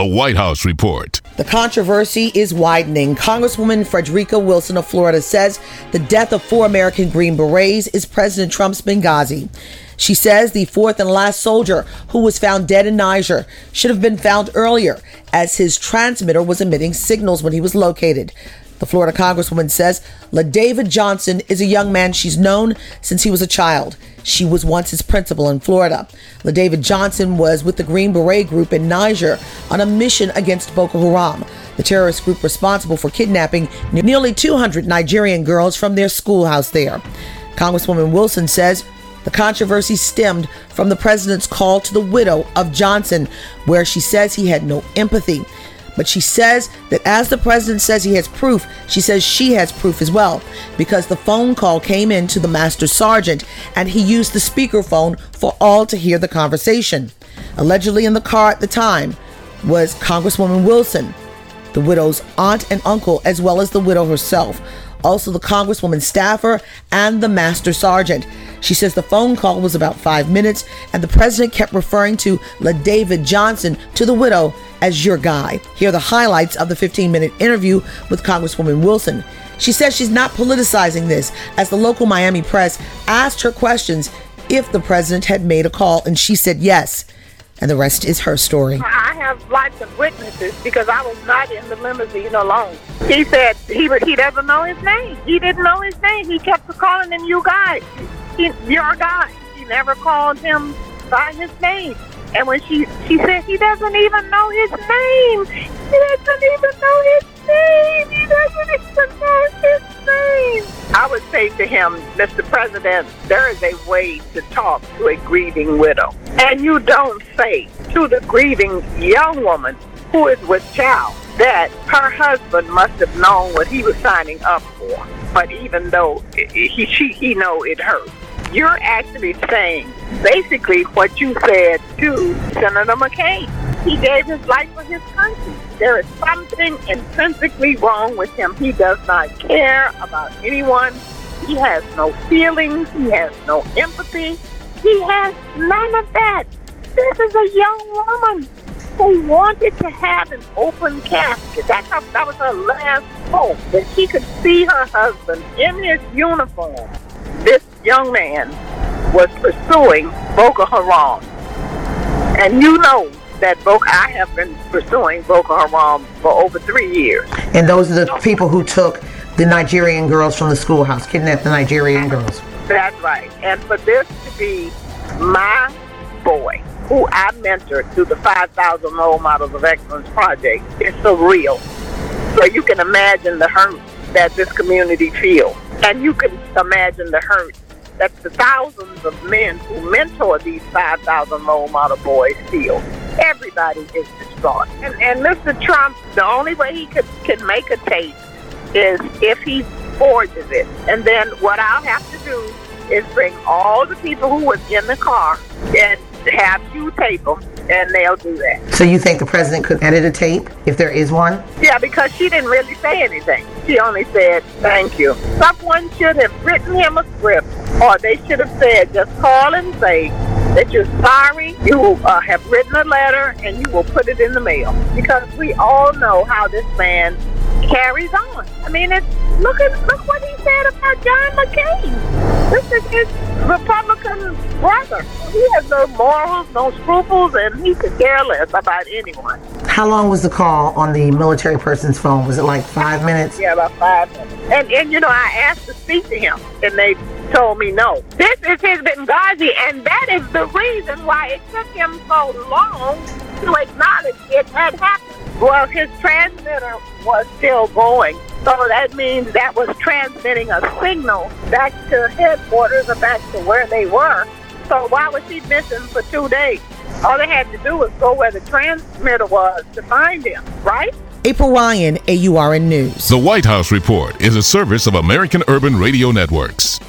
The White House Report. The controversy is widening. Congresswoman Frederica Wilson of Florida says the death of four American Green Berets is President Trump's Benghazi. She says the fourth and last soldier who was found dead in Niger should have been found earlier as his transmitter was emitting signals when he was located. The Florida Congresswoman says LaDavid Johnson is a young man she's known since he was a child. She was once his principal in Florida. LaDavid Johnson was with the Green Beret group in Niger on a mission against Boko Haram, the terrorist group responsible for kidnapping nearly 200 Nigerian girls from their schoolhouse there. Congresswoman Wilson says the controversy stemmed from the president's call to the widow of Johnson, where she says he had no empathy. But she says that as the president says he has proof, she says she has proof as well because the phone call came in to the master sergeant and he used the speakerphone for all to hear the conversation. Allegedly in the car at the time was Congresswoman Wilson, the widow's aunt and uncle, as well as the widow herself also the Congresswoman staffer, and the Master Sergeant. She says the phone call was about five minutes, and the president kept referring to LaDavid Johnson to the widow as your guy. Here are the highlights of the 15 minute interview with Congresswoman Wilson. She says she's not politicizing this, as the local Miami press asked her questions if the president had made a call, and she said yes. And the rest is her story. I have lots of witnesses because I was not in the limousine alone. He said he he doesn't know his name. He didn't know his name. He kept calling him you guys. He, your guy. He never called him by his name. And when she she said he doesn't even know his name. He doesn't even know his name. He doesn't even know his I would say to him, Mr. President, there is a way to talk to a grieving widow. And you don't say to the grieving young woman who is with child that her husband must have known what he was signing up for. But even though he, she, he know it hurts you're actually saying basically what you said to Senator McCain. He gave his life for his country. There is something intrinsically wrong with him. He does not care about anyone. He has no feelings. He has no empathy. He has none of that. This is a young woman who wanted to have an open casket. That, that was her last hope, that she could see her husband in his uniform. This young man was pursuing Boko Haram. And you know that Boko, I have been pursuing Boko Haram for over three years. And those are the people who took the Nigerian girls from the schoolhouse, kidnapped the Nigerian girls. That's right. And for this to be my boy, who I mentored through the 5,000 Role Models of Excellence project, is surreal. So you can imagine the hurt that this community feels. And you can imagine the hurt that the thousands of men who mentor these 5,000 role model boys feel. Everybody is distraught. And, and Mr. Trump, the only way he could, can make a tape is if he forges it. And then what I'll have to do is bring all the people who was in the car and have you tape them and they'll do that. So you think the president could edit a tape if there is one? Yeah, because she didn't really say anything. She only said, thank you. Someone should have written him a script, or they should have said, just call and say that you're sorry, you uh, have written a letter, and you will put it in the mail. Because we all know how this man carries on. I mean, it's look at look what he said about John McCain. This is his Republican brother. He has no morals, no scruples, and he could care less about anyone. How long was the call on the military person's phone? Was it like five minutes? Yeah, about five minutes. And and you know, I asked to speak to him, and they told me no. This is his Benghazi, and that is the reason why it took him so long to acknowledge it had happened. Well, his transmitter was still going. So that means that was transmitting a signal back to headquarters or back to where they were. So why was he missing for two days? All they had to do was go where the transmitter was to find him, right? April Ryan, AURN News. The White House Report is a service of American Urban Radio Networks.